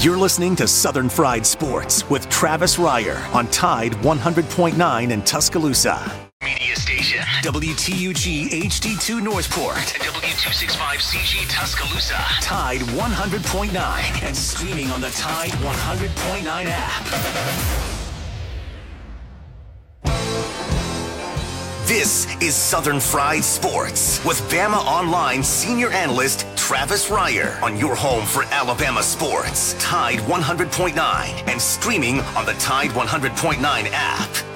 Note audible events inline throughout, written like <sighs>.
You're listening to Southern Fried Sports with Travis Reier on Tide 100.9 in Tuscaloosa. Media station WTUG HD2 Northport. and W265CG Tuscaloosa. Tide 100.9 and streaming on the Tide 100.9 app. This is Southern Fried Sports with Bama Online senior analyst Travis Reier on your home for Alabama sports. Tide 100.9 and streaming on the Tide 100.9 app.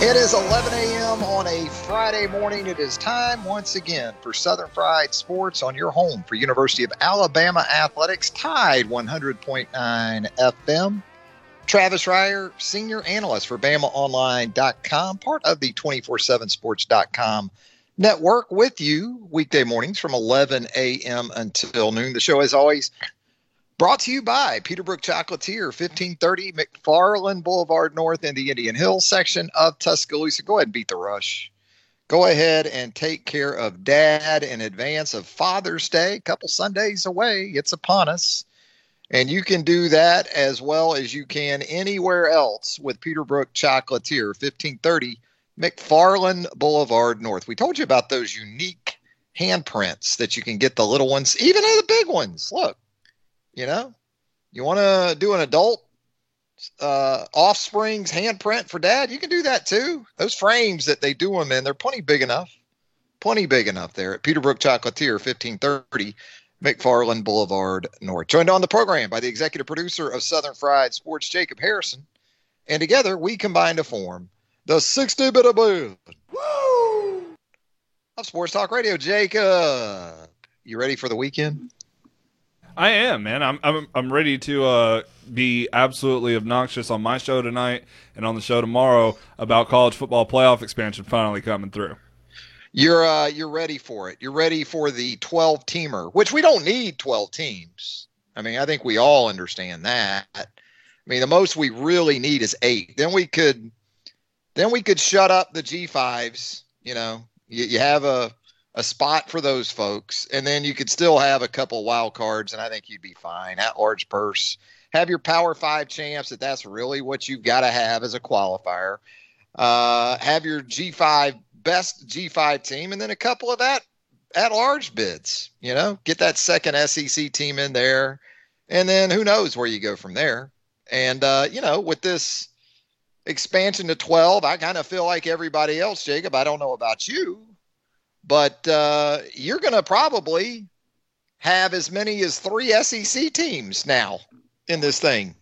It is 11 a.m. on a Friday morning. It is time once again for Southern Fried Sports on your home for University of Alabama Athletics, Tide 100.9 FM. Travis Reier, senior analyst for BamaOnline.com, part of the 247sports.com network with you weekday mornings from 11 a.m. until noon. The show, as always, Brought to you by Peterbrook Chocolatier, 1530 McFarland Boulevard North in the Indian Hills section of Tuscaloosa. Go ahead and beat the rush. Go ahead and take care of dad in advance of Father's Day. A couple Sundays away. It's upon us. And you can do that as well as you can anywhere else with Peterbrook Chocolatier, 1530 McFarland Boulevard North. We told you about those unique handprints that you can get the little ones, even the big ones. Look, you know, you want to do an adult uh, offspring's handprint for dad, you can do that too. Those frames that they do them in, they're plenty big enough. Plenty big enough there at Peterbrook Chocolatier, 1530 McFarland Boulevard North. Joined on the program by the executive producer of Southern Fried Sports, Jacob Harrison. And together we combine to form the 60 bit of. Woo! Of Sports Talk Radio. Jacob, you ready for the weekend? I am, man. I'm I'm I'm ready to uh, be absolutely obnoxious on my show tonight and on the show tomorrow about college football playoff expansion finally coming through. You're uh, you're ready for it. You're ready for the 12 teamer, which we don't need 12 teams. I mean, I think we all understand that. I mean, the most we really need is eight. Then we could, then we could shut up the G5s. You know, you, you have a a spot for those folks, and then you could still have a couple wild cards, and I think you'd be fine at large purse. Have your Power Five champs that that's really what you've got to have as a qualifier. Uh, have your G5 best G5 team, and then a couple of that at large bids. You know, get that second SEC team in there, and then who knows where you go from there. And uh, you know, with this expansion to 12, I kind of feel like everybody else, Jacob. I don't know about you, but uh, you're going to probably have as many as three SEC teams now in this thing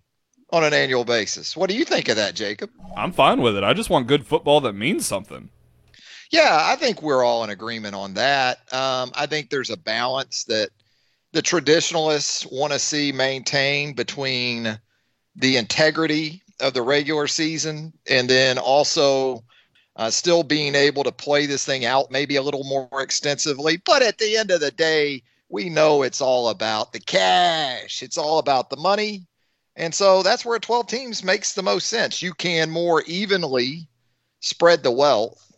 on an annual basis. What do you think of that, Jacob? I'm fine with it. I just want good football that means something. Yeah, I think we're all in agreement on that. Um, I think there's a balance that the traditionalists want to see maintained between the integrity of the regular season and then also uh, still being able to play this thing out maybe a little more extensively. But at the end of the day, we know it's all about the cash, it's all about the money. And so that's where 12 teams makes the most sense. You can more evenly spread the wealth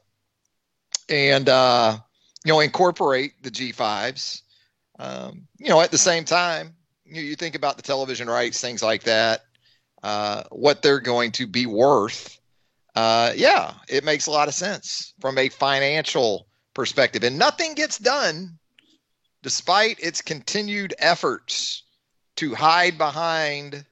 and, uh, you know, incorporate the G5s. Um, you know, at the same time, you, you think about the television rights, things like that, uh, what they're going to be worth. Uh, yeah, it makes a lot of sense from a financial perspective. And nothing gets done despite its continued efforts to hide behind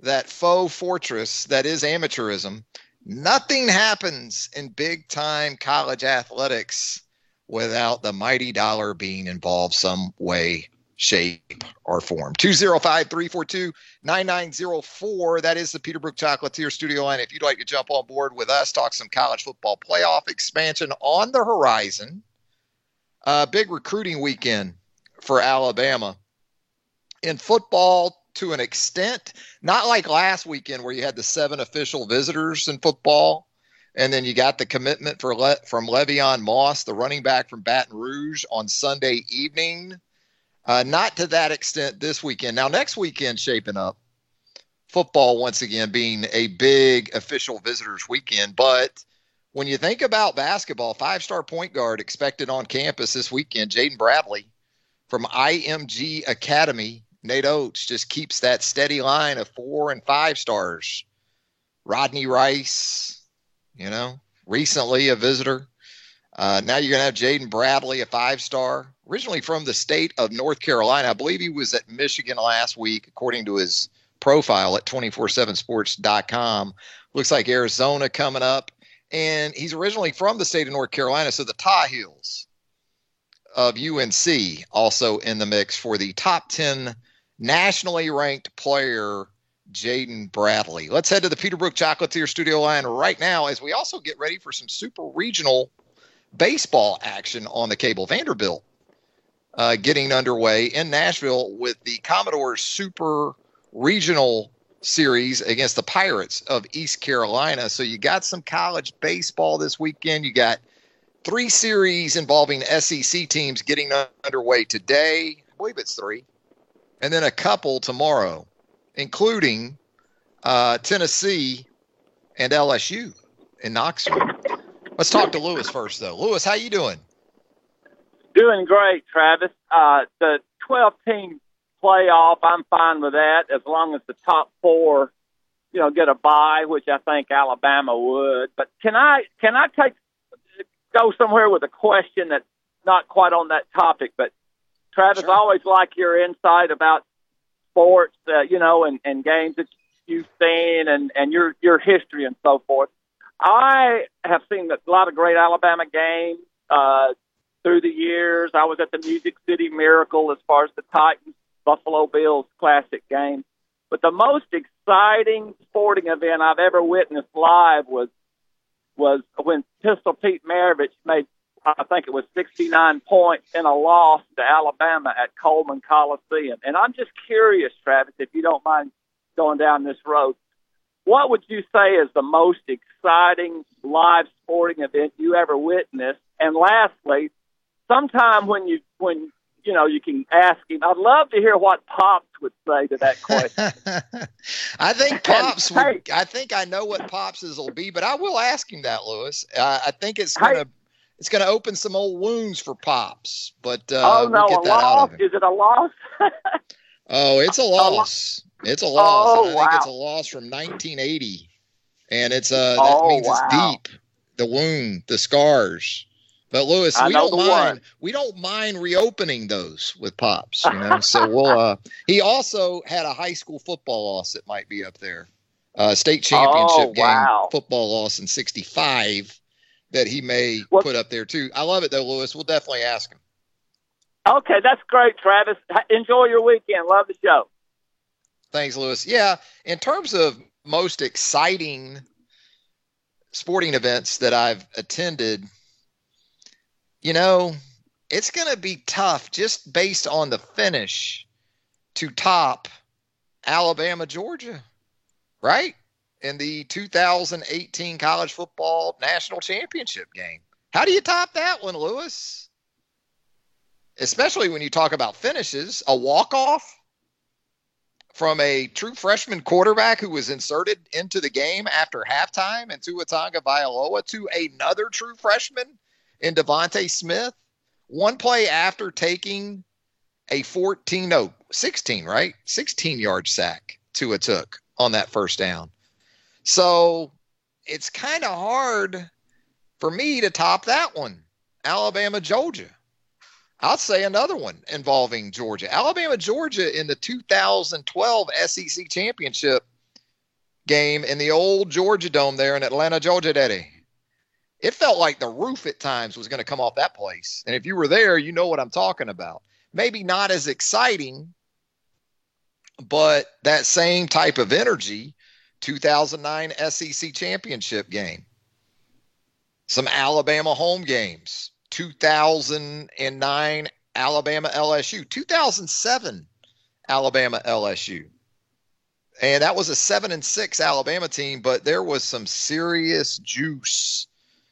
that faux fortress that is amateurism. Nothing happens in big time college athletics without the mighty dollar being involved some way, shape, or form. 205 342 9904. That is the Peterbrook Chocolatier studio line. If you'd like to jump on board with us, talk some college football playoff expansion on the horizon. Uh, big recruiting weekend for Alabama. In football, to an extent, not like last weekend where you had the seven official visitors in football, and then you got the commitment for Le- from Le'Veon Moss, the running back from Baton Rouge, on Sunday evening. Uh, not to that extent this weekend. Now, next weekend shaping up, football once again being a big official visitors weekend. But when you think about basketball, five star point guard expected on campus this weekend, Jaden Bradley from IMG Academy Nate Oats just keeps that steady line of four and five stars. Rodney Rice, you know, recently a visitor. Uh, now you're going to have Jaden Bradley, a five star, originally from the state of North Carolina. I believe he was at Michigan last week, according to his profile at 247sports.com. Looks like Arizona coming up. And he's originally from the state of North Carolina, so the Tar Heels of UNC also in the mix for the top 10 nationally ranked player Jaden Bradley. Let's head to the Peterbrook Chocolatier studio line right now as we also get ready for some super regional baseball action on the cable. Vanderbilt uh, getting underway in Nashville with the Commodores Super Regional Series against the Pirates of East Carolina. So you got some college baseball this weekend. You got three series involving SEC teams getting underway today. I believe it's three and then a couple tomorrow, including uh, Tennessee and LSU in Knoxville. Let's talk to Lewis first, though. Lewis, how you doing? Doing great, Travis. Uh, the 12 team playoff, I'm fine with that as long as the top four, you know, get a bye, which I think Alabama would. But can I can I take go somewhere with a question that's not quite on that topic, but Travis, sure. I always like your insight about sports, uh, you know, and, and games that you've seen and, and your, your history and so forth. I have seen a lot of great Alabama games uh, through the years. I was at the Music City Miracle as far as the Titans Buffalo Bills classic game. But the most exciting sporting event I've ever witnessed live was was when Pistol Pete Maravich made I think it was 69 points in a loss to Alabama at Coleman Coliseum. And I'm just curious, Travis, if you don't mind going down this road, what would you say is the most exciting live sporting event you ever witnessed? And lastly, sometime when you when you know you can ask him, I'd love to hear what Pops would say to that question. <laughs> I think Pops would. I think I know what Pops's will be, but I will ask him that, Lewis. Uh, I think it's going to. Hey, it's going to open some old wounds for Pops. But uh, oh no, we'll a loss? Is it a loss? <laughs> oh, it's a loss. It's a loss. Oh, I wow. think it's a loss from 1980, and it's uh that oh, means wow. it's deep. The wound, the scars. But Lewis, I we don't mind. One. We don't mind reopening those with pops. You know, so we'll. Uh, he also had a high school football loss that might be up there. Uh, state championship oh, wow. game football loss in '65 that he may well, put up there too. I love it though, Lewis. We'll definitely ask him. Okay, that's great, Travis. Enjoy your weekend. Love the show. Thanks, Lewis. Yeah, in terms of most exciting sporting events that I've attended, you know, it's going to be tough just based on the finish to top Alabama, Georgia, right? in the 2018 college football national championship game. How do you top that one, Lewis? Especially when you talk about finishes, a walk off from a true freshman quarterback who was inserted into the game after halftime and Tua Tagovailoa to another true freshman in DeVonta Smith. One play after taking a 14, no, 16, right? 16 yard sack Tua took on that first down. So it's kind of hard for me to top that one. Alabama, Georgia. I'll say another one involving Georgia. Alabama, Georgia in the 2012 SEC championship game in the old Georgia Dome there in Atlanta, Georgia, Daddy. It felt like the roof at times was going to come off that place. And if you were there, you know what I'm talking about. Maybe not as exciting, but that same type of energy 2009 SEC championship game, some Alabama home games, 2009 Alabama LSU, 2007 Alabama LSU. And that was a 7 and 6 Alabama team, but there was some serious juice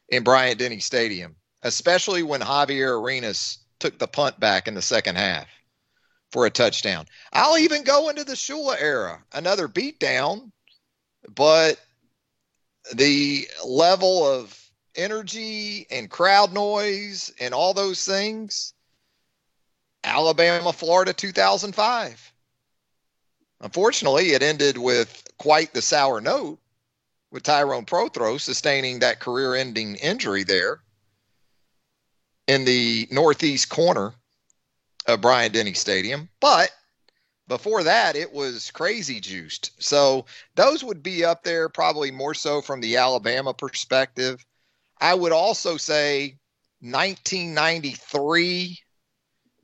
in Bryant Denny Stadium, especially when Javier Arenas took the punt back in the second half for a touchdown. I'll even go into the Shula era, another beatdown, but the level of energy and crowd noise and all those things, Alabama, Florida 2005. Unfortunately, it ended with quite the sour note with Tyrone Prothro sustaining that career ending injury there in the northeast corner of Bryant Denny Stadium. But before that, it was crazy juiced. So those would be up there probably more so from the Alabama perspective. I would also say 1993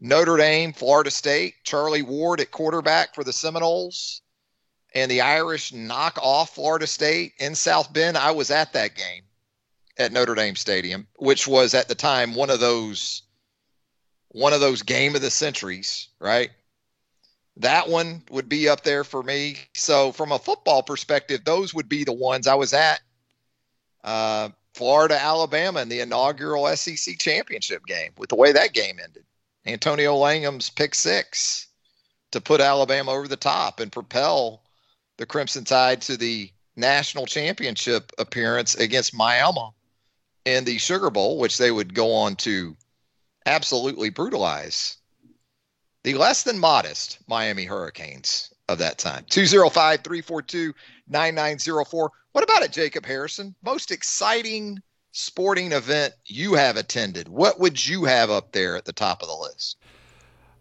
Notre Dame, Florida State, Charlie Ward at quarterback for the Seminoles and the Irish knock off Florida State in South Bend. I was at that game at Notre Dame Stadium, which was at the time one of those one of those game of the centuries, right? That one would be up there for me. So from a football perspective, those would be the ones I was at. Uh, Florida, Alabama, in the inaugural SEC championship game with the way that game ended. Antonio Langham's pick six to put Alabama over the top and propel the Crimson Tide to the national championship appearance against Miami in the Sugar Bowl, which they would go on to absolutely brutalize the less than modest Miami Hurricanes of that time. 205 342 9904. What about it, Jacob Harrison? Most exciting sporting event you have attended. What would you have up there at the top of the list?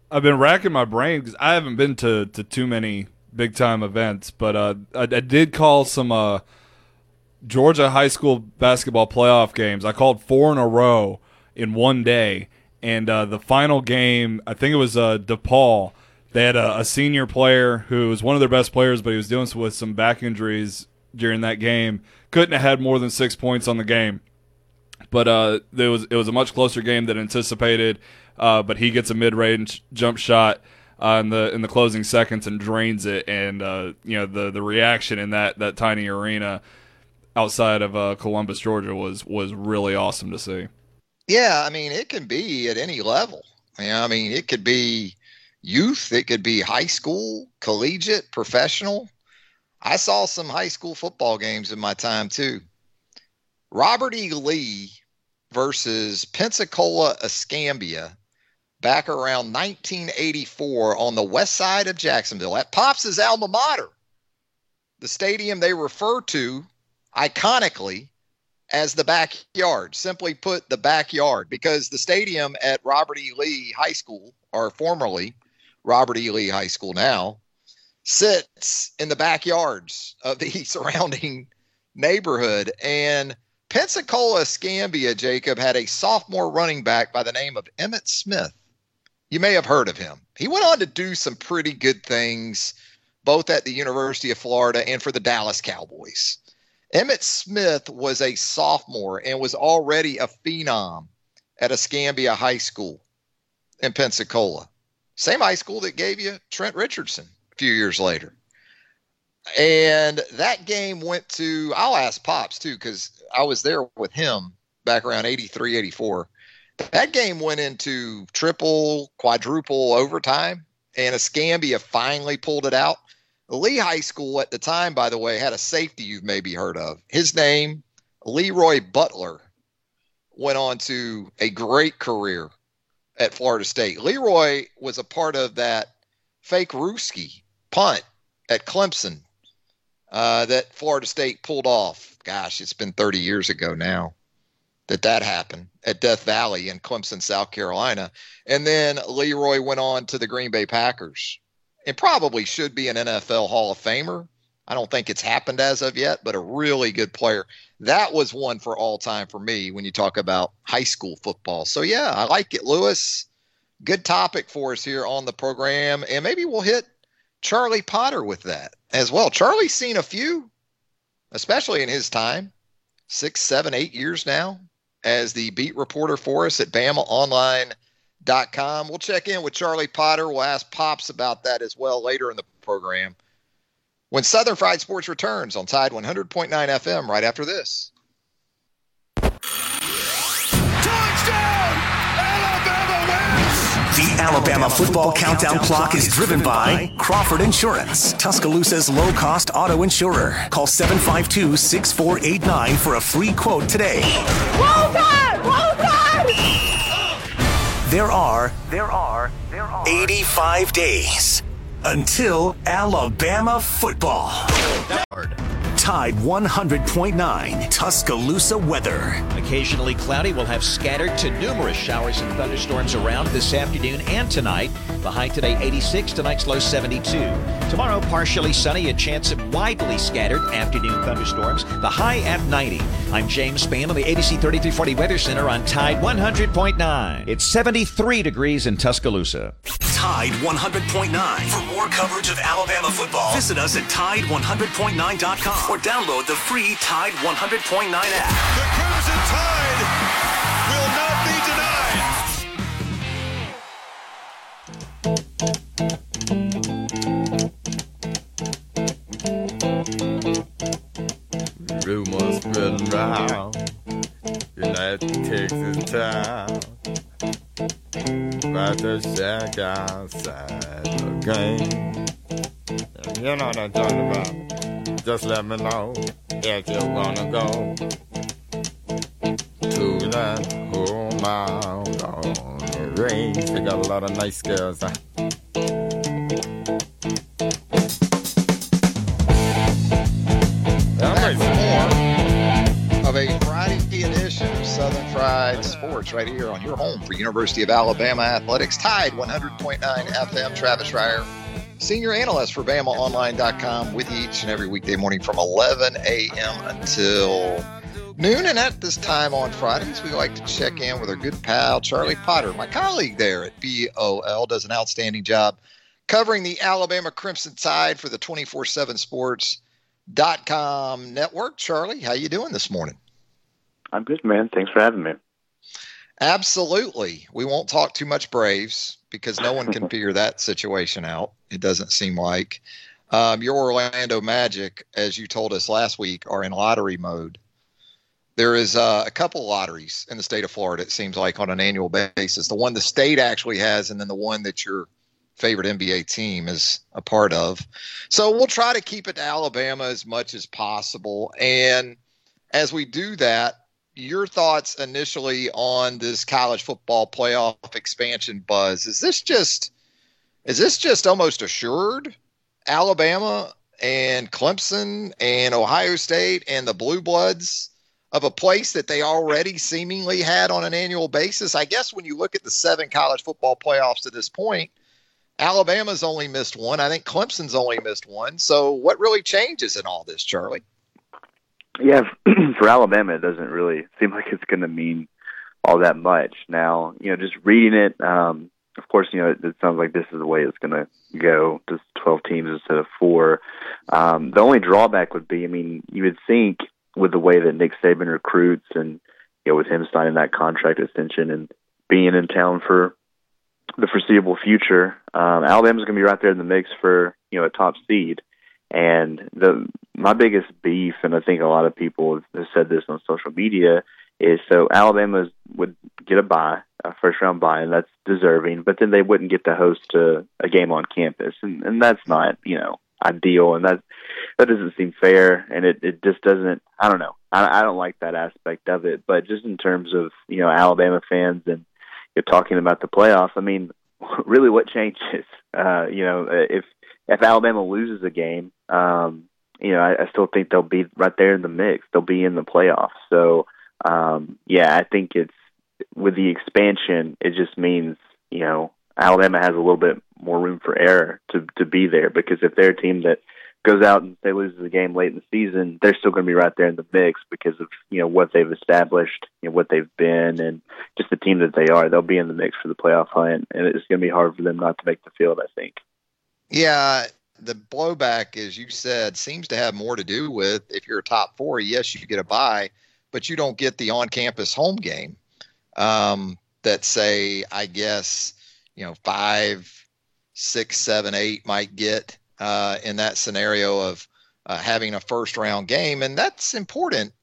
I've been racking my brain because I haven't been to, to too many big time events, but uh, I, I, did call some uh, Georgia high school basketball playoff games. I called four in a row in one day, and uh, the final game, I think it was uh, DePaul. They had a, a, senior player who was one of their best players, but he was dealing with some back injuries during that game. Couldn't have had more than six points on the game, but uh, it was it was a much closer game than anticipated. Uh, but he gets a mid range jump shot uh, in the in the closing seconds and drains it. And uh, you know the the reaction in that that tiny arena outside of uh, Columbus, Georgia, was was really awesome to see. Yeah, I mean it can be at any level. Yeah, I mean it could be youth, it could be high school, collegiate, professional. I saw some high school football games in my time too. Robert E. Lee versus Pensacola Escambia back around 1984 on the west side of Jacksonville at Pops' alma mater, the stadium they refer to iconically as the backyard. Simply put, the backyard, because the stadium at Robert E. Lee High School, or formerly Robert E. Lee High School now, sits in the backyards of the <laughs> surrounding neighborhood. And Pensacola Escambia, Jacob, had a sophomore running back by the name of Emmitt Smith. You may have heard of him. He went on to do some pretty good things, both at the University of Florida and for the Dallas Cowboys. Emmitt Smith was a sophomore and was already a phenom at Escambia High School in Pensacola. Same high school that gave you Trent Richardson a few years later. And that game went to, I'll ask Pops too, because I was there with him back around 83, 84. That game went into triple, quadruple overtime, and Escambia finally pulled it out. Lee High School at the time, by the way, had a safety you've maybe heard of. His name, Leroy Butler, went on to a great career at Florida State. Leroy was a part of that fake Ruski punt at Clemson uh, that Florida State pulled off. Gosh, it's been 30 years ago now that that happened at Death Valley in Clemson, South Carolina. And then Leroy went on to the Green Bay Packers and probably should be an NFL Hall of Famer I don't think it's happened as of yet, but a really good player. That was one for all time for me when you talk about high school football. So, yeah, I like it, Lewis. Good topic for us here on the program. And maybe we'll hit Charlie Potter with that as well. Charlie's seen a few, especially in his time six, seven, eight years now as the beat reporter for us at BamaOnline.com. We'll check in with Charlie Potter. We'll ask Pops about that as well later in the program when Southern Fried Sports returns on Tide 100.9 FM right after this. Alabama football countdown clock is driven by Crawford Insurance, Tuscaloosa's low cost auto insurer. Call 752 6489 for a free quote today. Roll Tide! Roll Tide! There are, there are, there are 85 days until Alabama football. Tide 100.9 Tuscaloosa weather. Occasionally cloudy. We'll have scattered to numerous showers and thunderstorms around this afternoon and tonight. The high today 86, tonight's low 72. Tomorrow partially sunny, a chance of widely scattered afternoon thunderstorms. The high at 90. I'm James Spann on the ABC 3340 Weather Center on Tide 100.9. It's 73 degrees in Tuscaloosa. Tide 100.9. For more coverage of Alabama football, visit us at Tide100.9.com or download the free Tide 100.9 app. The Crimson Tide will not be denied. Rumors spreading round United Texas town About the shack outside the game You know what I'm talking about Just let me know if you wanna go To that home out on the range They got a lot of nice girls huh? More of a Friday edition of Southern Fried Sports right here on your home for University of Alabama Athletics. Tide 100.9 FM. Travis Schreier, senior analyst for BamaOnline.com, with you each and every weekday morning from 11 a.m. until noon. And at this time on Fridays, we like to check in with our good pal Charlie Potter, my colleague there at BOL, does an outstanding job covering the Alabama Crimson Tide for the 24/7 Sports dot com network. Charlie, how you doing this morning? I'm good, man. Thanks for having me. Absolutely. We won't talk too much Braves because no one can <laughs> figure that situation out. It doesn't seem like. Um, your Orlando Magic, as you told us last week, are in lottery mode. There is uh, a couple lotteries in the state of Florida, it seems like, on an annual basis. The one the state actually has, and then the one that your favorite NBA team is a part of. So we'll try to keep it to Alabama as much as possible. And as we do that, your thoughts initially on this college football playoff expansion buzz. Is this just is this just almost assured Alabama and Clemson and Ohio State and the Blue Bloods of a place that they already seemingly had on an annual basis? I guess when you look at the seven college football playoffs to this point, Alabama's only missed one. I think Clemson's only missed one. So what really changes in all this, Charlie? Yeah, <clears throat> for Alabama, it doesn't really seem like it's going to mean all that much. Now, you know, just reading it, um, of course, you know, it, it sounds like this is the way it's going to go, just 12 teams instead of four. Um, the only drawback would be, I mean, you would think with the way that Nick Saban recruits and, you know, with him signing that contract extension and being in town for the foreseeable future, um, Alabama's going to be right there in the mix for, you know, a top seed. And the my biggest beef, and I think a lot of people have said this on social media, is so Alabama would get a bye, a first round bye, and that's deserving. But then they wouldn't get to host a, a game on campus, and and that's not you know ideal, and that that doesn't seem fair, and it it just doesn't. I don't know. I, I don't like that aspect of it. But just in terms of you know Alabama fans and you're talking about the playoffs, I mean, <laughs> really, what changes? Uh, you know, if if Alabama loses a game, um, you know, I, I still think they'll be right there in the mix. They'll be in the playoffs. So, um, yeah, I think it's with the expansion, it just means you know Alabama has a little bit more room for error to to be there because if they're a team that goes out and say loses a game late in the season, they're still going to be right there in the mix because of you know what they've established, you know what they've been, and just the team that they are. They'll be in the mix for the playoff hunt, and it's going to be hard for them not to make the field. I think. Yeah, the blowback, as you said, seems to have more to do with if you're a top four. Yes, you get a bye, but you don't get the on-campus home game. Um, that say, I guess, you know, five, six, seven, eight might get uh, in that scenario of uh, having a first round game. And that's important,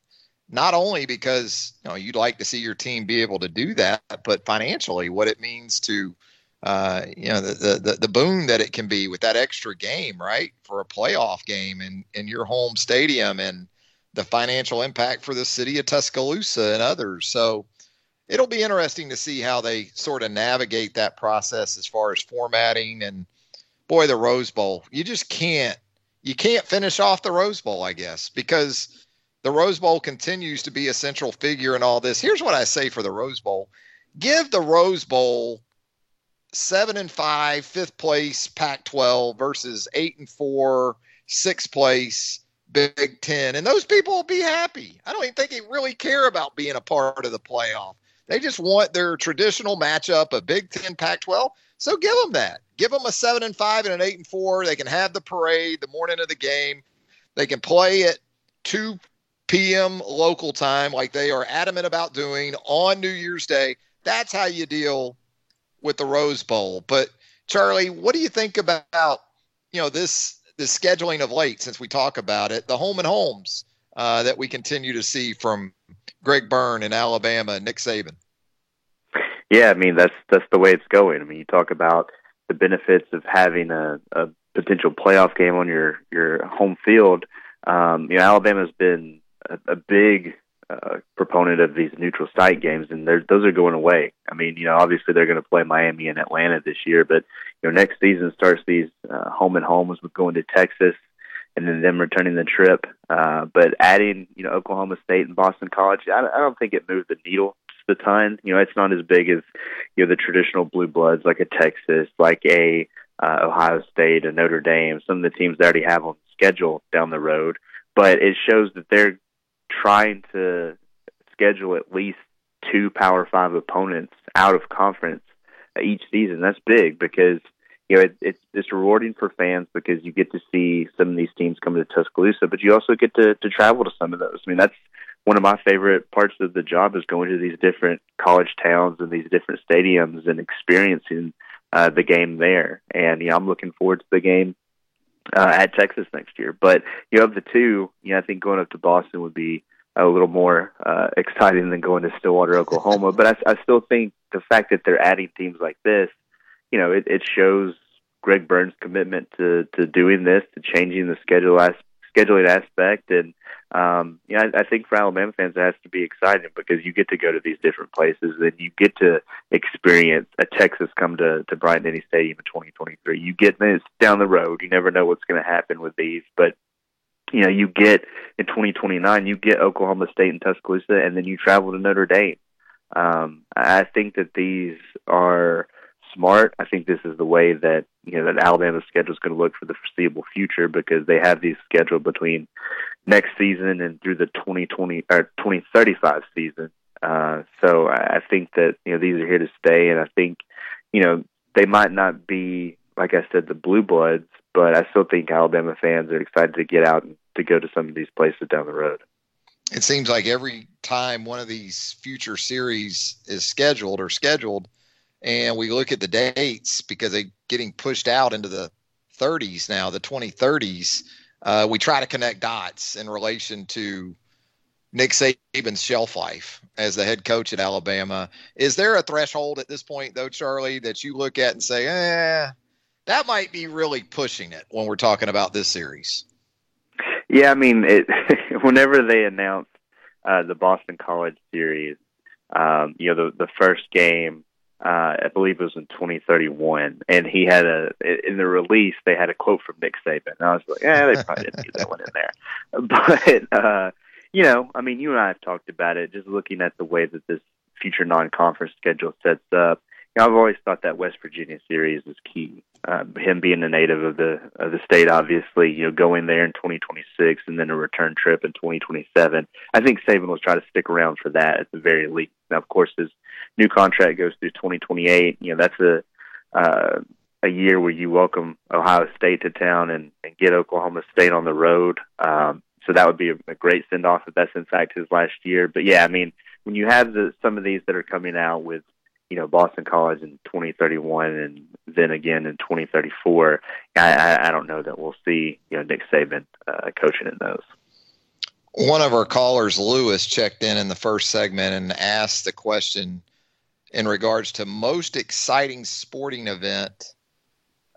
not only because you know you'd like to see your team be able to do that, but financially, what it means to uh, you know the, the the boon that it can be with that extra game, right, for a playoff game in in your home stadium, and the financial impact for the city of Tuscaloosa and others. So it'll be interesting to see how they sort of navigate that process as far as formatting and boy the Rose Bowl. You just can't you can't finish off the Rose Bowl, I guess, because the Rose Bowl continues to be a central figure in all this. Here's what I say for the Rose Bowl. Give the Rose Bowl seven and five, fifth place Pac 12 versus eight and four, sixth place Big Ten. And those people will be happy. I don't even think they really care about being a part of the playoff. They just want their traditional matchup of Big Ten, Pac-12. So give them that. Give them a seven and five and an eight and four. They can have the parade the morning of the game. They can play at two p.m. local time, like they are adamant about doing on New Year's Day. That's how you deal with the Rose Bowl. But Charlie, what do you think about you know this the scheduling of late? Since we talk about it, the home and homes uh, that we continue to see from Greg Byrne in Alabama and Nick Saban. Yeah, I mean that's that's the way it's going. I mean, you talk about the benefits of having a, a potential playoff game on your your home field. Um, you know, Alabama's been a, a big proponent of these neutral site games, and those are going away. I mean, you know, obviously they're going to play Miami and Atlanta this year, but you know, next season starts these uh, home and homes with going to Texas, and then them returning the trip. Uh, but adding, you know, Oklahoma State and Boston College, I, I don't think it moved the needle a ton. You know, it's not as big as you know the traditional blue bloods like a Texas, like a uh, Ohio State, a Notre Dame, some of the teams they already have on schedule down the road. But it shows that they're trying to schedule at least two Power Five opponents out of conference each season. That's big because you know, it, it's it's rewarding for fans because you get to see some of these teams come to Tuscaloosa, but you also get to to travel to some of those. I mean, that's one of my favorite parts of the job is going to these different college towns and these different stadiums and experiencing uh, the game there. And you know, I'm looking forward to the game uh, at Texas next year. But you know, of the two, you know, I think going up to Boston would be a little more uh, exciting than going to Stillwater, Oklahoma. <laughs> but I, I still think the fact that they're adding teams like this you know, it, it shows Greg Byrne's commitment to to doing this, to changing the schedule as, scheduling aspect, and um, you know, I, I think for Alabama fans, it has to be exciting because you get to go to these different places and you get to experience a Texas come to to Bryant Denny Stadium in 2023. You get this down the road. You never know what's going to happen with these, but you know, you get in 2029, you get Oklahoma State and Tuscaloosa, and then you travel to Notre Dame. Um, I think that these are smart. I think this is the way that you know that Alabama's schedule is going to look for the foreseeable future because they have these scheduled between next season and through the 2020 or 2035 season. Uh, so I think that you know these are here to stay, and I think you know they might not be like I said the blue bloods, but I still think Alabama fans are excited to get out and to go to some of these places down the road. It seems like every time one of these future series is scheduled or scheduled, and we look at the dates because they're getting pushed out into the 30s now, the 2030s. Uh, we try to connect dots in relation to Nick Saban's shelf life as the head coach at Alabama. Is there a threshold at this point, though, Charlie, that you look at and say, eh, that might be really pushing it when we're talking about this series? Yeah, I mean, it, <laughs> whenever they announced uh, the Boston College series, um, you know, the the first game uh, I believe it was in 2031, and he had a in the release they had a quote from Nick Saban. And I was like, yeah, they probably didn't get that one in there, <laughs> but uh, you know, I mean, you and I have talked about it. Just looking at the way that this future non-conference schedule sets up, I've always thought that West Virginia series is key. Uh, him being a native of the of the state, obviously, you know, going there in 2026 and then a return trip in 2027. I think Saban will try to stick around for that at the very least. Now, of course, his new contract goes through 2028. You know, that's a uh, a year where you welcome Ohio State to town and, and get Oklahoma State on the road. Um, so that would be a, a great send off if that's in fact his last year. But yeah, I mean, when you have the some of these that are coming out with you know Boston College in 2031 and then again in 2034, I, I, I don't know that we'll see you know Nick Saban uh, coaching in those. One of our callers, Lewis, checked in in the first segment and asked the question in regards to most exciting sporting event.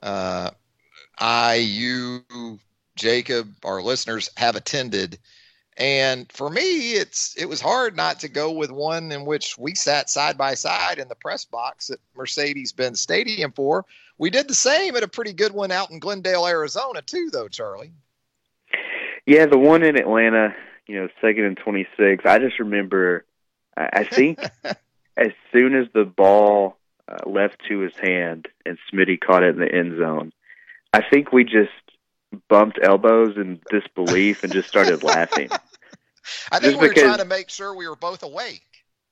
Uh, I, you, Jacob, our listeners have attended and for me, it's it was hard not to go with one in which we sat side by side in the press box at Mercedes-Benz Stadium for. We did the same at a pretty good one out in Glendale, Arizona, too, though, Charlie. Yeah, the one in Atlanta, you know, second and twenty-six. I just remember, I think, <laughs> as soon as the ball uh, left to his hand and Smitty caught it in the end zone, I think we just bumped elbows in disbelief and just started <laughs> laughing. I think just we were because, trying to make sure we were both awake.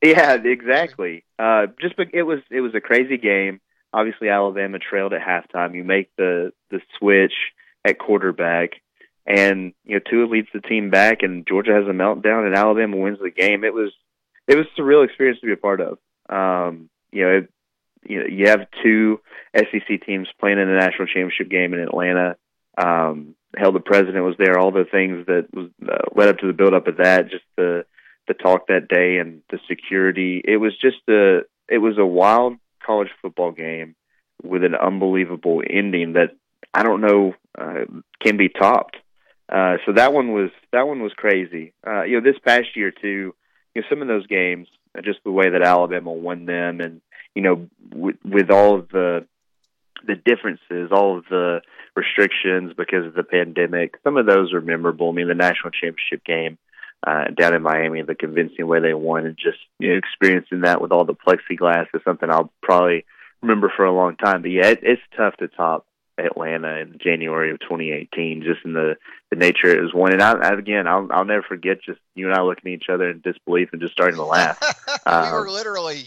Yeah, exactly. Uh, just be, it was it was a crazy game. Obviously, Alabama trailed at halftime. You make the the switch at quarterback, and you know Tua leads the team back, and Georgia has a meltdown, and Alabama wins the game. It was it was a real experience to be a part of. Um, you know, it, you know, you have two SEC teams playing in the national championship game in Atlanta um, hell, the president was there. All the things that was uh, led up to the build up of that, just the the talk that day and the security. It was just a it was a wild college football game with an unbelievable ending that I don't know uh, can be topped. Uh, so that one was that one was crazy. Uh, you know, this past year too. You know, some of those games, just the way that Alabama won them, and you know, with, with all of the the differences, all of the restrictions because of the pandemic. Some of those are memorable. I mean, the national championship game uh, down in Miami, the convincing way they won, and just you know, experiencing that with all the plexiglass is something I'll probably remember for a long time. But yeah, it, it's tough to top Atlanta in January of 2018, just in the the nature it was one. And I, I again, I'll I'll never forget just you and I looking at each other in disbelief and just starting to laugh. <laughs> we um, were literally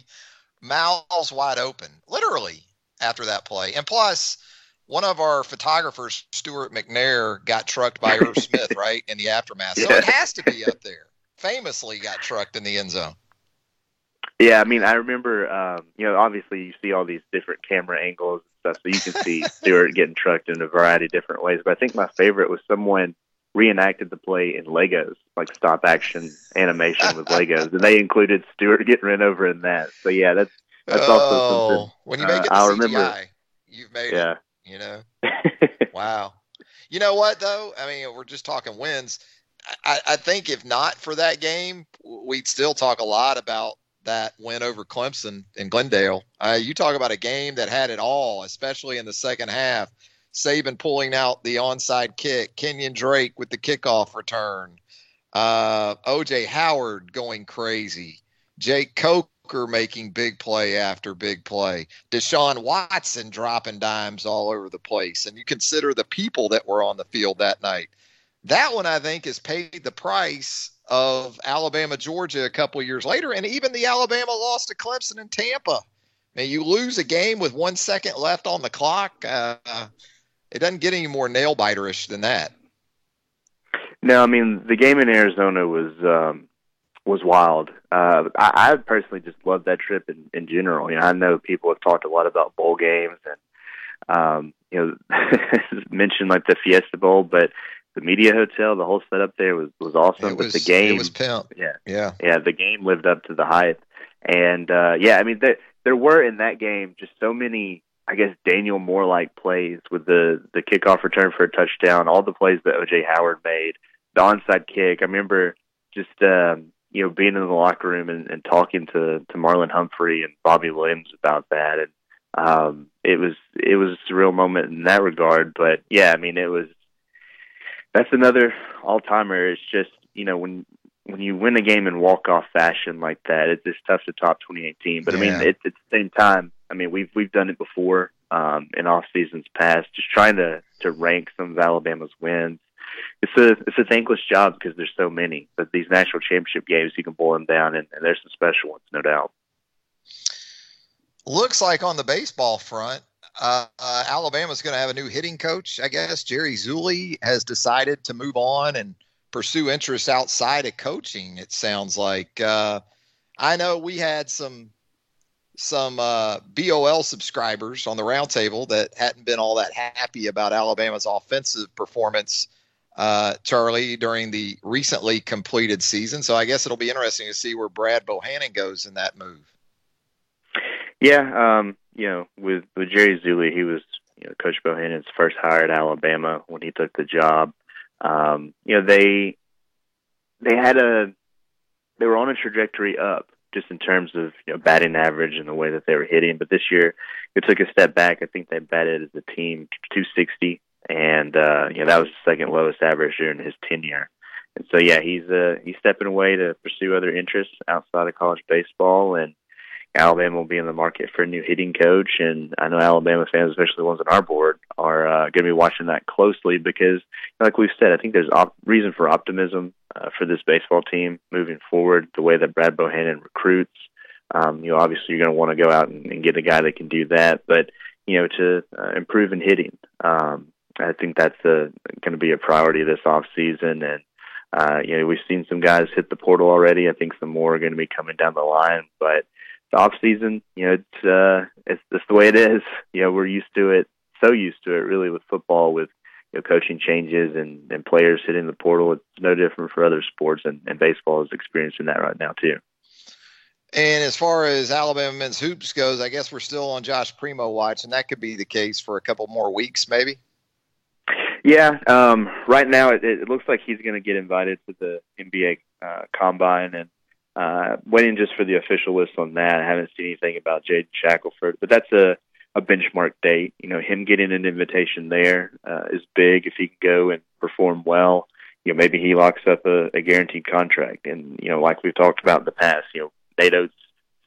mouths wide open, literally after that play, and plus one of our photographers, Stuart McNair, got trucked by Irv <laughs> Smith, right, in the aftermath. So yeah. it has to be up there. Famously got trucked in the end zone. Yeah, I mean, I remember, um, you know, obviously you see all these different camera angles and stuff, so you can see <laughs> Stuart getting trucked in a variety of different ways. But I think my favorite was someone reenacted the play in Legos, like stop action animation with Legos, and they included Stuart getting run over in that. So yeah, that's that's oh, also something. When you make it uh, CGI, remember, you've made yeah. it. You know, <laughs> wow. You know what though? I mean, we're just talking wins. I, I think if not for that game, we'd still talk a lot about that win over Clemson in Glendale. Uh, you talk about a game that had it all, especially in the second half. Saban pulling out the onside kick, Kenyon Drake with the kickoff return, uh, OJ Howard going crazy, Jake Coker making big play after big play. Deshaun Watson dropping dimes all over the place. And you consider the people that were on the field that night. That one, I think, has paid the price of Alabama, Georgia a couple years later, and even the Alabama loss to Clemson and Tampa. Mean, you lose a game with one second left on the clock. Uh, it doesn't get any more nail biterish than that. No, I mean the game in Arizona was um, was wild. Uh, I, I personally just loved that trip in, in general. You know, I know people have talked a lot about bowl games and, um, you know, <laughs> mentioned like the Fiesta Bowl, but the media hotel, the whole setup there was, was awesome. Was, but the game, it was pimp. Yeah. Yeah. Yeah. The game lived up to the hype. And, uh, yeah, I mean, there, there were in that game just so many, I guess, Daniel Moore like plays with the, the kickoff return for a touchdown, all the plays that OJ Howard made, the onside kick. I remember just, um, you know, being in the locker room and, and talking to to Marlon Humphrey and Bobby Williams about that, and um, it was it was a surreal moment in that regard. But yeah, I mean, it was that's another all timer. It's just you know when when you win a game in walk off fashion like that, it's, it's tough to top 2018. But yeah. I mean, it, at the same time, I mean, we've we've done it before um, in off seasons past, just trying to to rank some of Alabama's wins. It's a it's a thankless job because there's so many. But these national championship games, you can boil them down, and, and there's some special ones, no doubt. Looks like on the baseball front, uh, uh, Alabama's going to have a new hitting coach. I guess Jerry Zulli has decided to move on and pursue interests outside of coaching. It sounds like. Uh, I know we had some some uh, BOL subscribers on the roundtable that hadn't been all that happy about Alabama's offensive performance, uh, Charlie, during the recently completed season. So I guess it'll be interesting to see where Brad Bohannon goes in that move. Yeah, um, you know, with with Jerry Zulli, he was you know Coach Bohannon's first hire at Alabama when he took the job. Um, you know, they they had a they were on a trajectory up just in terms of you know batting average and the way that they were hitting. But this year, it took a step back. I think they batted as a team 260, and uh, you know that was the second lowest average during his tenure. And so, yeah, he's uh, he's stepping away to pursue other interests outside of college baseball, and Alabama will be in the market for a new hitting coach. And I know Alabama fans, especially the ones on our board, are uh, going to be watching that closely because, like we've said, I think there's op- reason for optimism uh, for this baseball team moving forward. The way that Brad Bohannon recruits, um, you know, obviously you're going to want to go out and, and get a guy that can do that, but you know, to uh, improve in hitting, um, I think that's going to be a priority this off season. And uh, you know, we've seen some guys hit the portal already. I think some more are going to be coming down the line, but the off season, you know, it's uh, it's just the way it is. You know, we're used to it, so used to it, really, with football, with you know, coaching changes and, and players hitting the portal. It's no different for other sports, and, and baseball is experiencing that right now too. And as far as Alabama men's hoops goes, I guess we're still on Josh Primo watch, and that could be the case for a couple more weeks, maybe. Yeah, um, right now it, it looks like he's going to get invited to the NBA uh, combine, and uh, waiting just for the official list on that. I haven't seen anything about Jaden Shackelford, but that's a a benchmark date. You know, him getting an invitation there uh, is big. If he can go and perform well, you know, maybe he locks up a, a guaranteed contract. And you know, like we've talked about in the past, you know, Nate Oats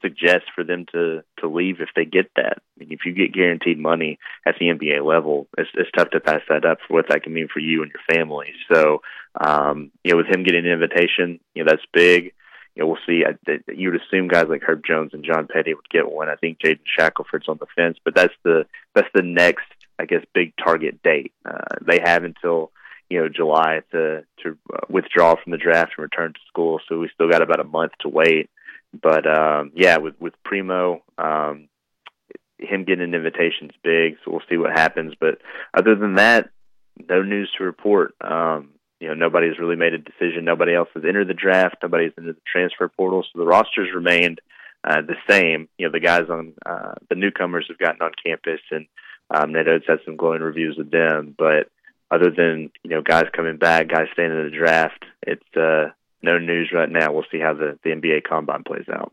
suggests for them to to leave if they get that. I mean, if you get guaranteed money at the NBA level, it's, it's tough to pass that up for what that can mean for you and your family. So, um, you know, with him getting an invitation, you know, that's big you know, we'll see. I, you would assume guys like Herb Jones and John Petty would get one. I think Jaden Shackelford's on the fence, but that's the that's the next, I guess, big target date. Uh, they have until you know July to to uh, withdraw from the draft and return to school, so we still got about a month to wait. But um, yeah, with with Primo, um, him getting an invitation is big, so we'll see what happens. But other than that, no news to report. Um, you know, nobody's really made a decision. Nobody else has entered the draft. Nobody's entered the transfer portal. So the rosters remained uh, the same. You know, the guys on uh, the newcomers have gotten on campus, and um, Nate Oats had some glowing reviews of them. But other than you know guys coming back, guys staying in the draft, it's uh, no news right now. We'll see how the the NBA combine plays out.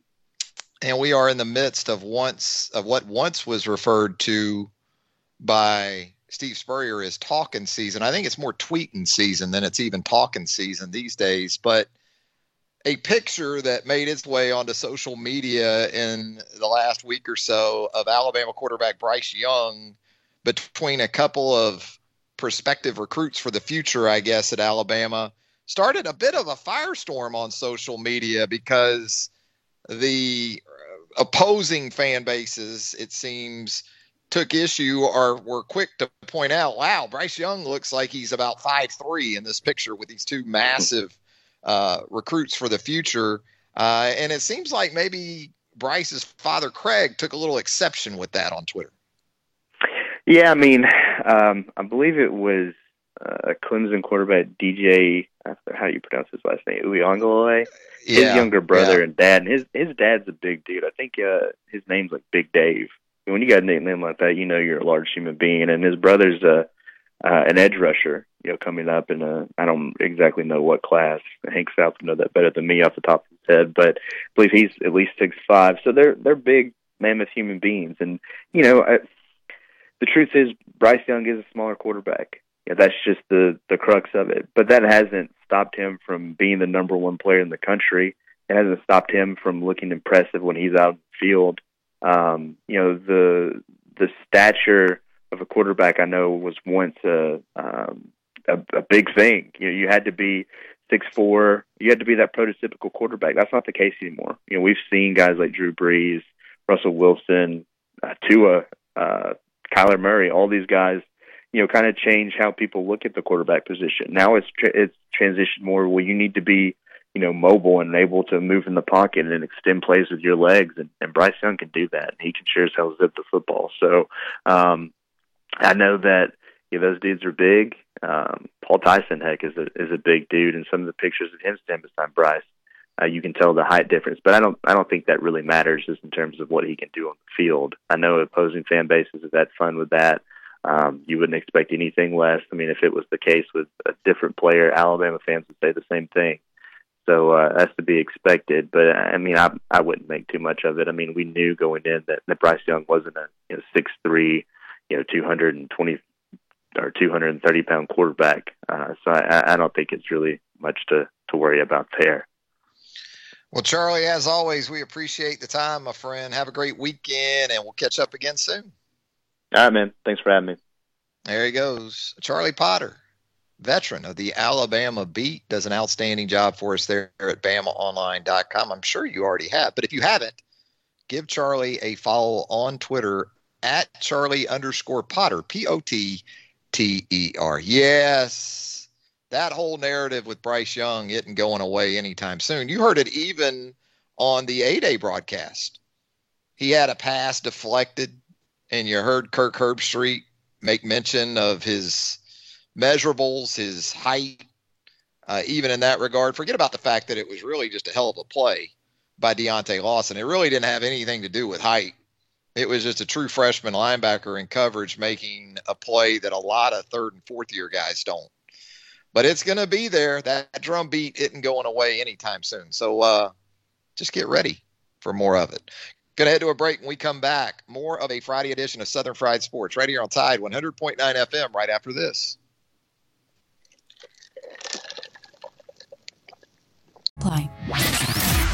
And we are in the midst of once of what once was referred to by Steve Spurrier is talking season. I think it's more tweeting season than it's even talking season these days. But a picture that made its way onto social media in the last week or so of Alabama quarterback Bryce Young between a couple of prospective recruits for the future, I guess, at Alabama started a bit of a firestorm on social media because the opposing fan bases, it seems, took issue or were quick to point out, wow, Bryce Young looks like he's about five three in this picture with these two massive uh, recruits for the future. Uh, and it seems like maybe Bryce's father, Craig, took a little exception with that on Twitter. Yeah, I mean, um, I believe it was uh, a Clemson quarterback, DJ. How do you pronounce his last name? His yeah, younger brother yeah. and dad. And his his dad's a big dude. I think uh, his name's like Big Dave when you got a nickname like that, you know you're a large human being. And his brother's uh, uh, an edge rusher, you know, coming up in a I don't exactly know what class. Hank South would know that better than me off the top of his head, but I believe he's at least six five. So they're they're big mammoth human beings, and you know, I, the truth is Bryce Young is a smaller quarterback. Yeah, that's just the the crux of it. But that hasn't stopped him from being the number one player in the country. It hasn't stopped him from looking impressive when he's out in the field Um, you know, the the stature of a quarterback I know was once a um, a, a big thing. You know, you had to be six four. You had to be that prototypical quarterback. That's not the case anymore. You know, we've seen guys like Drew Brees, Russell Wilson, uh, Tua, uh, Kyler Murray, all these guys. You know, kind of change how people look at the quarterback position. Now it's tra- it's transitioned more. Well, you need to be you know, mobile and able to move in the pocket and extend plays with your legs. And, and Bryce Young can do that. He can sure as hell zip the football. So um, I know that you know, those dudes are big. Um, Paul Tyson, heck, is a is a big dude, and some of the pictures of him stand beside Bryce, uh, you can tell the height difference. But I don't I don't think that really matters just in terms of what he can do on the field. I know opposing fan bases have had fun with that. Um, you wouldn't expect anything less. I mean, if it was the case with a different player, Alabama fans would say the same thing. So uh, that's to be expected. But I mean, I I wouldn't make too much of it. I mean, we knew going in that, that Bryce Young wasn't a you know six three, you know two hundred and twenty or two hundred and thirty pound quarterback. Uh, so I, I don't think it's really much to to worry about there. Well, Charlie, as always, we appreciate the time, my friend. Have a great weekend, and we'll catch up again soon. All right, man. Thanks for having me. There he goes, Charlie Potter veteran of the Alabama beat, does an outstanding job for us there at BamaOnline.com. I'm sure you already have, but if you haven't, give Charlie a follow on Twitter at Charlie underscore Potter, P O T T E R. Yes, that whole narrative with Bryce Young isn't going away anytime soon. You heard it even on the A Day broadcast. He had a pass deflected, and you heard Kirk Herbstreit make mention of his measurables, his height, uh, even in that regard. Forget about the fact that it was really just a hell of a play by Deontae Lawson. It really didn't have anything to do with height. It was just a true freshman linebacker in coverage making a play that a lot of third and fourth year guys don't. But it's going to be there. That drum beat isn't going away anytime soon. So uh, just get ready for more of it. Going to head to a break when we come back. More of a Friday edition of Southern Fried Sports right here on Tide 100.9 FM right after this.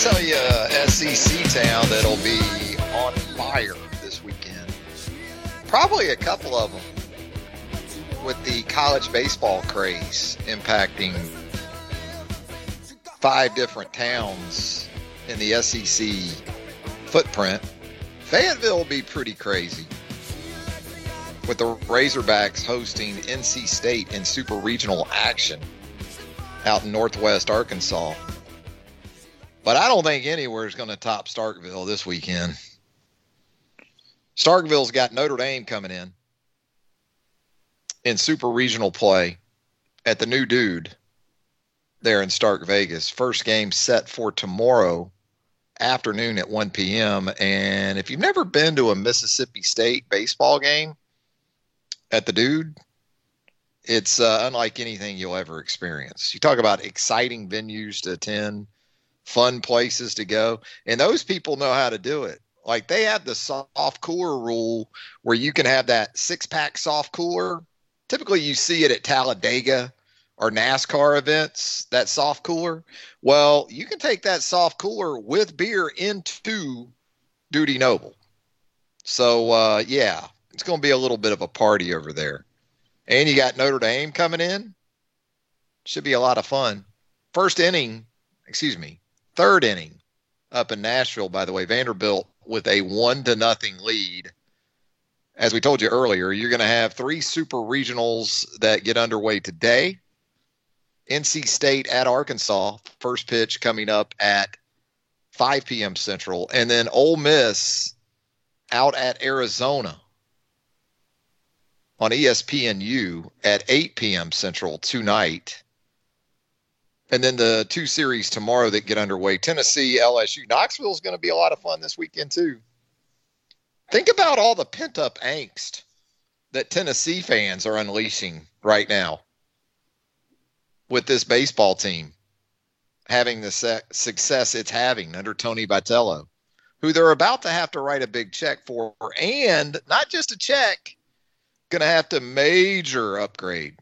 Tell you uh, a SEC town that'll be on fire this weekend. Probably a couple of them with the college baseball craze impacting five different towns in the SEC footprint. Fayetteville will be pretty crazy with the Razorbacks hosting NC State in super regional action out in northwest Arkansas. But I don't think anywhere is going to top Starkville this weekend. Starkville's got Notre Dame coming in in super regional play at the new dude there in Stark Vegas. First game set for tomorrow afternoon at 1 p.m. And if you've never been to a Mississippi State baseball game at the dude, it's uh, unlike anything you'll ever experience. You talk about exciting venues to attend fun places to go. And those people know how to do it. Like they have the soft cooler rule where you can have that six pack soft cooler. Typically, you see it at Talladega or NASCAR events, that soft cooler. Well, you can take that soft cooler with beer into Dudy Noble. So, uh, yeah, it's going to be a little bit of a party over there. And you got Notre Dame coming in. Should be a lot of fun. First inning, excuse me, third inning up in Nashville, by the way, Vanderbilt with a one to nothing lead. As we told you earlier, you're going to have three super regionals that get underway today. NC State at Arkansas, first pitch coming up at 5 p.m. Central, and then Ole Miss out at Arizona on ESPNU at 8 p.m. Central tonight. And then the two series tomorrow that get underway Tennessee, LSU. Knoxville is going to be a lot of fun this weekend, too. Think about all the pent up angst that Tennessee fans are unleashing right now with this baseball team having the se- success it's having under Tony Vitello, who they're about to have to write a big check for, and not just a check, going to have to major upgrade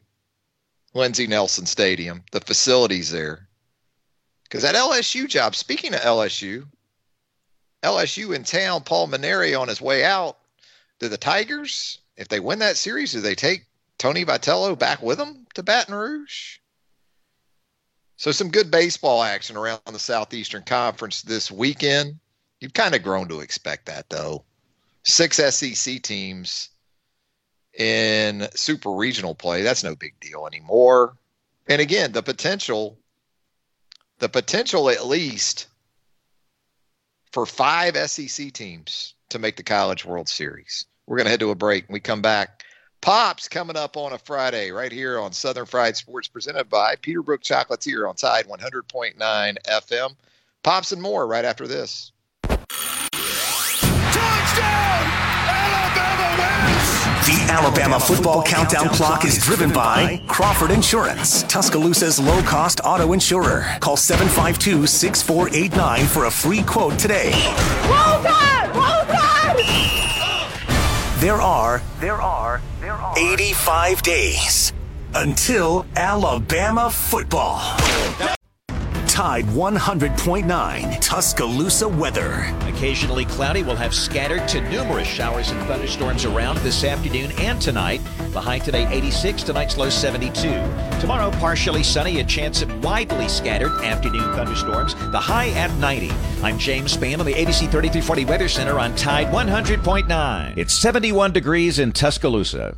Lindsey Nelson Stadium, the facilities there. Because that LSU job, speaking of LSU, LSU in town, Paul Mainieri on his way out. Do the Tigers, if they win that series, do they take Tony Vitello back with them to Baton Rouge? So some good baseball action around the Southeastern Conference this weekend. You've kind of grown to expect that, though. Six SEC teams in super regional play. That's no big deal anymore. And again, the potential, the potential at least for five SEC teams to make the College World Series. We're going to head to a break. When we come back. Pops coming up on a Friday right here on Southern Fried Sports presented by Peterbrooke Chocolatier on Tide 100.9 FM. Pops and more right after this. Alabama football countdown clock is driven by Crawford Insurance, Tuscaloosa's low cost auto insurer. Call 752 6489 for a free quote today. Roll Tide! Roll Tide! There are, there are, there are 85 days until Alabama football. Tide 100.9 Tuscaloosa weather. Occasionally cloudy. We'll have scattered to numerous showers and thunderstorms around this afternoon and tonight. The high today 86, tonight's low 72. Tomorrow partially sunny, a chance of widely scattered afternoon thunderstorms. The high at 90. I'm James Spann on the ABC 3340 Weather Center on Tide 100.9. It's 71 degrees in Tuscaloosa.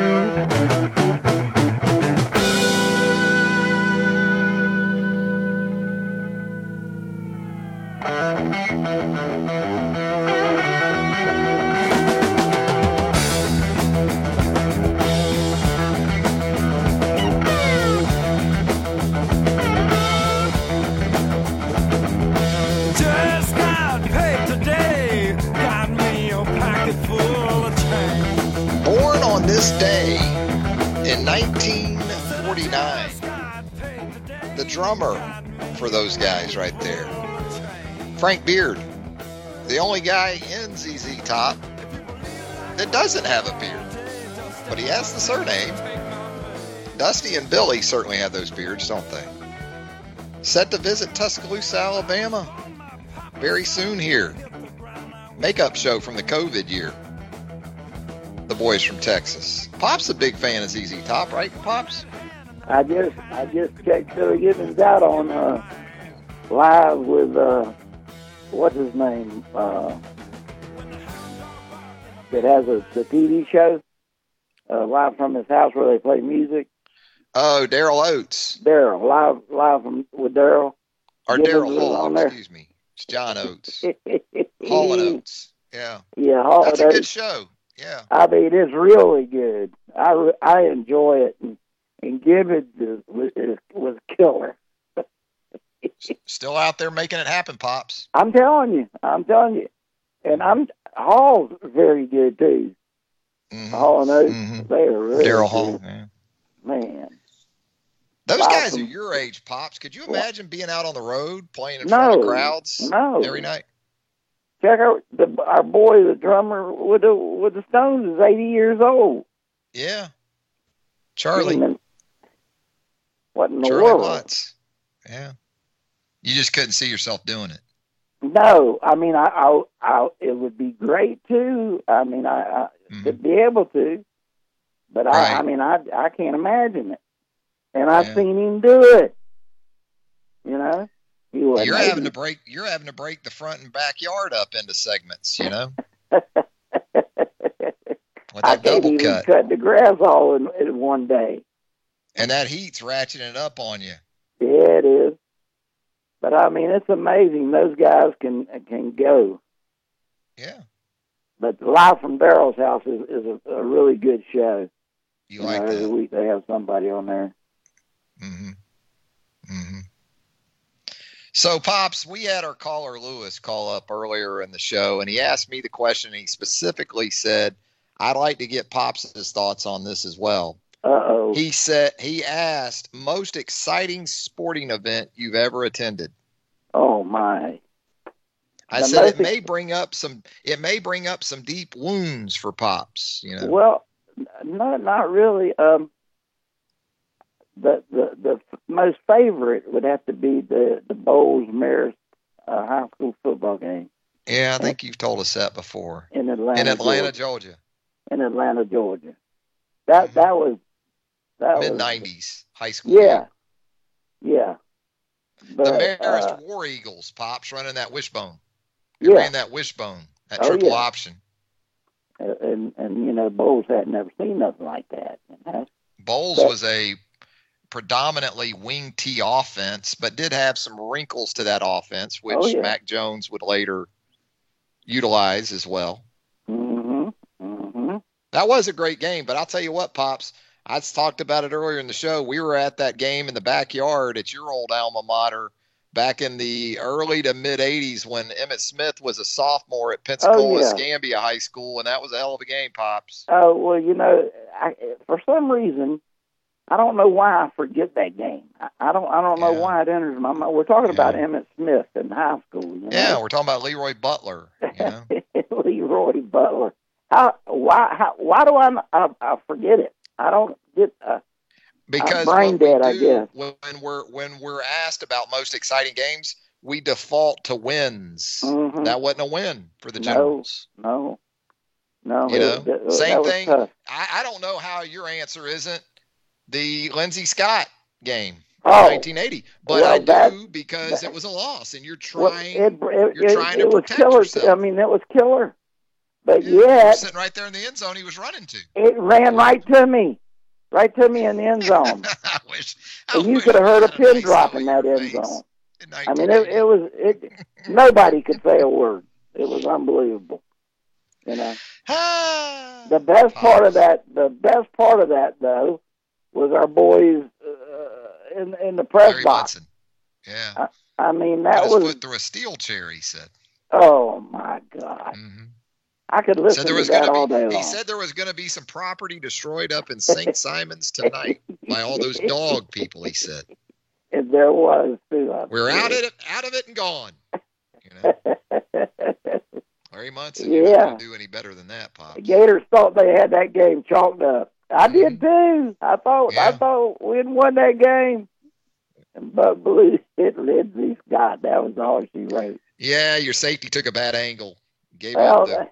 1949, the drummer for those guys right there, Frank Beard, the only guy in ZZ Top that doesn't have a beard, but he has the surname. Dusty and Billy certainly have those beards, don't they? Set to visit Tuscaloosa, Alabama very soon here. Makeup show from the COVID year. The boys from Texas. Pop's a big fan of ZZ Top, right, Pops? I just I just checked Billy Gibbons out on uh, live with uh, what's his name uh, that has a the TV show uh, live from his house where they play music. Oh, Daryl Oates. Daryl live live from with Daryl. Or Daryl Hall, excuse me. It's John Oates. <laughs> Hall and Oates. Yeah. Yeah, Hall That's a good show. Yeah. I mean, it's really good. I I enjoy it, and, and Gibbons was, was killer. Still out there making it happen, Pops. I'm telling you, I'm telling you, and I'm Hall's very good too. Mm-hmm. Hall and Oates, mm-hmm. they are really Daryl Hall. Yeah. man. Those guys are your age, Pops. Could you imagine being out on the road playing in front of crowds no. every night? Check out the our boy, the drummer with the with the Stones, is 80 years old. Yeah. Charlie. What in the world? Watts. Yeah. You just couldn't see yourself doing it. No, I mean, I, I, I, it would be great to. I mean, I, I Mm-hmm. to be able to, but I, I mean, I, I can't imagine it. And I've Yeah. seen him do it. You know. You're having to break you're having to break the front and backyard up into segments, you know? <laughs> I can't even cut. cut the grass all in, in one day. And that heat's ratcheting it up on you. Yeah, it is. But I mean, it's amazing those guys can can go. Yeah. But live from Daryl's house is, is a, a really good show. You like know, that? Every week they have somebody on there. Mm-hmm. Mm-hmm. So, Pops, we had our caller Lewis call up earlier in the show, and he asked me the question. And he specifically said, I'd like to get Pops' thoughts on this as well. Uh oh. He said, he asked, most exciting sporting event you've ever attended. Oh my. I The said it may bring up some it may bring up some deep wounds for Pops, you know. Well, not not really. Um, the the the f- most favorite would have to be the the Bolles Marist uh, high school football game yeah, I think you've told us that before. in Atlanta. In Atlanta, Georgia. Georgia. In Atlanta, Georgia. That that was Mid nineties, high school. yeah, yeah. But, the Marist uh, War Eagles, Pops running that wishbone. They yeah, ran that wishbone, that Oh, triple yeah. option. and and you know Bolles had never seen nothing like that. You know? Bolles But- was a predominantly wing T offense, but did have some wrinkles to that offense, which Oh, yeah. Mac Jones would later utilize as well. Mm-hmm. Mm-hmm. That was a great game, but I'll tell you what, Pops. I talked about it earlier in the show. We were at that game in the backyard at your old alma mater back in the early to mid 80s when Emmitt Smith was a sophomore at Pensacola Oh, yeah. Escambia High School, and that was a hell of a game, Pops. Oh well, you know, I, for some reason, I don't know why I forget that game. I, I don't. I don't know Yeah. why it enters my mind. We're talking about Emmitt Smith in high school. You know? Yeah, we're talking about Leroy Butler. You <laughs> know? Leroy Butler. How? Why? How, why do I, I? I forget it. I don't get. Uh, because brain what we dead, I do guess. when we're when we're asked about most exciting games, we default to wins. Mhm. That wasn't a win for the No. Generals. no. No. You know, was- that- that same thing. I, I don't know how your answer isn't the Lindsay Scott game, Oh. 1980, but Well, I do because it was a loss, and you're Well, trying. it, it, you're it, trying to protect killer. yourself. I mean, that was killer. But you're yet, sitting right there in the end zone. He was running to. it ran right to me, right to me in the end zone. <laughs> I wish. I and you wish could have heard a pin nice drop in that end zone. I mean, it, it was it. Nobody could say a word. It was unbelievable. You know, <sighs> the best part of that, the best part of that though, was our boys uh, in in the press Larry box. Munson. Yeah. I mean, Put that was foot through a steel chair. He said. oh my god. hmm I could listen to that all day long. He said there was going to be some property destroyed up in St. Simons tonight by all those dog people. He said <laughs> And there was too. I we're out of it, out of it, and gone. You know, <laughs> Larry Munson. Yeah. not do any better than that, The. Gators thought they had that game chalked up. I mm-hmm. did too. I thought I thought we'd won that game. But Belue hit Lindsay Scott. That was all she wrote. Yeah, your safety took a bad angle. Gave Well, up the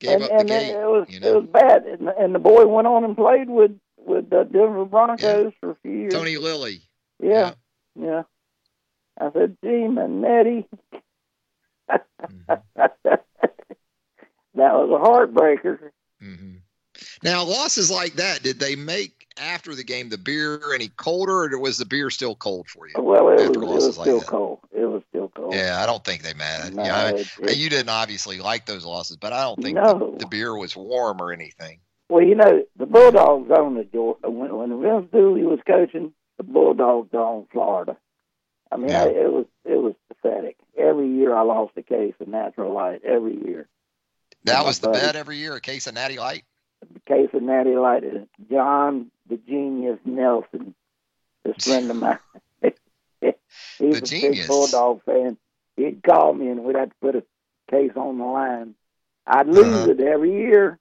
gave and up and the it, it was you it was bad. And, and the boy went on and played with with the Denver Broncos for a few years. Tony Lilly. Yeah, yeah. I said, gee, Manetti. Mm-hmm. that was a heartbreaker. hmm Now, losses like that, did they make after the game the beer any colder, or was the beer still cold for you? Well, it was, After it losses was like still that. cold. It was still cold. Yeah, I don't think they mattered. No, yeah, I- it- you didn't obviously like those losses, but I don't think No. the, the beer was warm or anything. Well, you know, the Bulldogs owned the Georgia. When, when Vince Dooley was coaching, the Bulldogs owned Florida. I mean, Yeah. I, it was it was pathetic. Every year I lost a case of natural light. Every year, That was the buddy. bet every year, a case of Natty Light. a case of natty light. John the Genius Nelson, this friend of <laughs> mine, <laughs> he's The a genius. big Bulldog fan. He'd call me and we'd have to put a case on the line. I'd lose Uh-huh. it every year.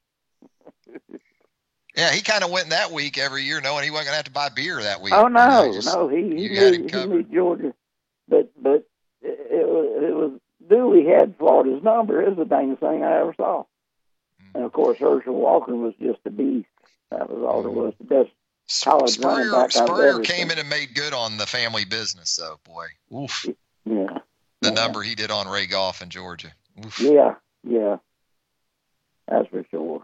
Yeah, he kind of went that week every year, knowing he wasn't going to have to buy beer that week. Oh You know, no, just- no, he he knew he knew Georgia, but but it, it was it was Dooley had Florida's number. It was the dangest thing I ever saw. Mm-hmm. And of course, Herschel Walker was just a beast. That was all there was. The best running Spurrier, back I've Spurrier came in and made good on the family business, though. Boy, oof, Yeah, the yeah. number he did on Ray Goff in Georgia. Oof. yeah, yeah. That's for sure.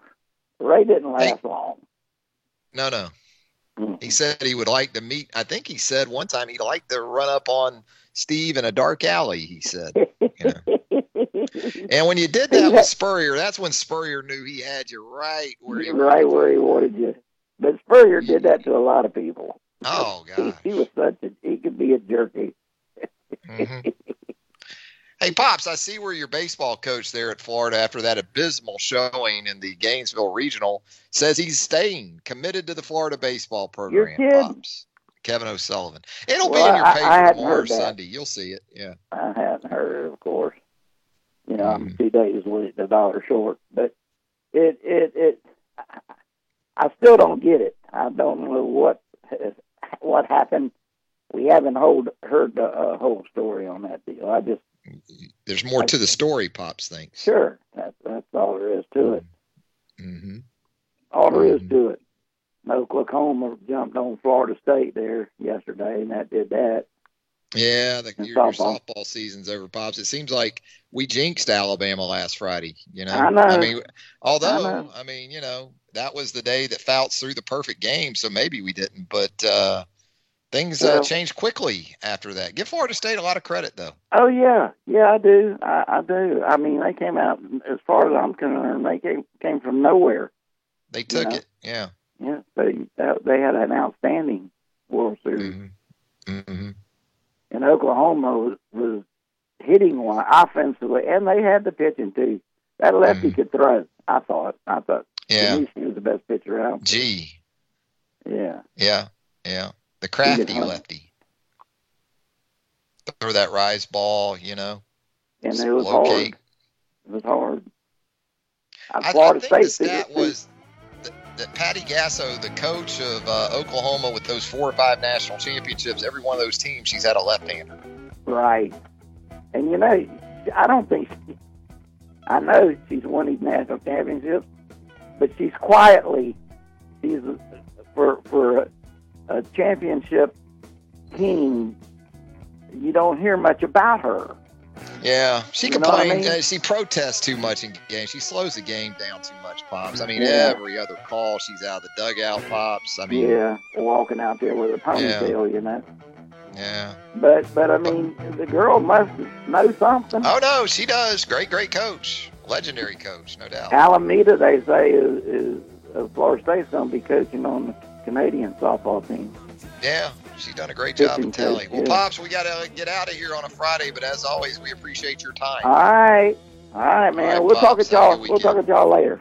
Ray didn't last long. No, no. Mm-hmm. He said he would like to meet. I think he said one time he'd like to run up on Steve in a dark alley. He said. <laughs> You know. and when you did that with Spurrier, that's when Spurrier knew he had you right where he right where he wanted you. But Spurrier did that to a lot of people. Oh <laughs> He, God. he was such a he could be a jerky. Mhm. <laughs> Hey Pops, I see where your baseball coach there at Florida after that abysmal showing in the Gainesville Regional says he's staying committed to the Florida baseball program. kidding. Pops. Kevin O'Sullivan. It'll Well, be in your I- I tomorrow. Sunday. You'll see it. Yeah. I hadn't heard it, of course. You know, Mm-hmm. I'm two days with the dollar short, but it it it. I still don't get it. I don't know what what happened. We haven't hold, heard the uh, whole story on that deal. I just There's more to the story, Pops thinks. sure that's that's all there is to it. Mm-hmm. All there is to it. Oklahoma jumped on Florida State there yesterday, and that did that. Yeah, the, your, your softball. softball season's over, Pops. It seems like we jinxed Alabama last Friday. You know, I know. mean, although I know. I mean, you know, that was the day that Fouts threw the perfect game, so maybe we didn't. But uh, things uh, changed quickly after that. Give Florida State a lot of credit, though. Oh yeah, yeah, I do. I, I do. I mean, they came out as far as I'm concerned. They came came from nowhere. They took know. it. Yeah. Yeah, they they had an outstanding World Series, Mm-hmm. And Oklahoma was, was hitting one offensively, and they had the pitching too. That lefty mm. could throw. I thought. I thought. Yeah. Me, was the best pitcher out. Gee. Yeah. Yeah. Yeah. The crafty lefty. Throw that rise ball, you know. And it was locate. hard. It was hard. I, I Florida think the stat was that, Patty Gasso, the coach of uh, Oklahoma, with those four or five national championships, every one of those teams, she's had a left-hander. Right. And you know, I don't think she, I know she's won these national championships, but she's quietly she's for for a, a championship team. You don't hear much about her. Yeah, she You know I complains. mean? uh, she protests too much in games. She slows the game down too much, pops. I mean, Yeah. every other call, she's out of the dugout, pops. I mean, yeah, walking out there with a ponytail, you know. yeah. But but I mean, the girl must know something. Oh no, she does. Great, great coach, legendary coach, no doubt. Alameda, they say, is, is uh, Florida State's going to be coaching on the Canadian softball team. Yeah, she's done a great job in coach, Well, pops, we got to get out of here on a Friday, but as always, we appreciate your time. All right, all right, man. All right, we'll talk Pops, have y'all. We'll talk at y'all later.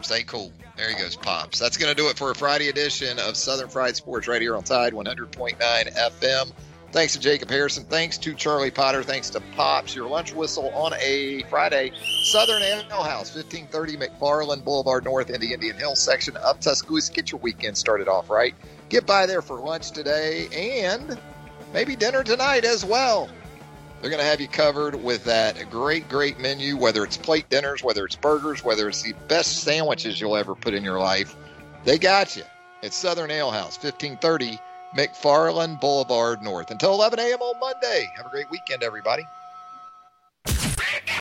Stay cool. There he goes, Pops. That's going to do it for a Friday edition of Southern Fried Sports right here on Tide 100.9 FM. Thanks to Jacob Harrison. Thanks to Charlie Potter. Thanks to Pops. Your lunch whistle on a Friday. Southern Ale House, 1530 McFarland Boulevard North in the Indian Hill section of Tuscaloosa. Get your weekend started off right. Get by there for lunch today and maybe dinner tonight as well. They're going to have you covered with that great, great menu, whether it's plate dinners, whether it's burgers, whether it's the best sandwiches you'll ever put in your life. They got you. It's Southern Ale House, 1530 McFarland Boulevard North. Until 11 a.m. on Monday. Have a great weekend, everybody.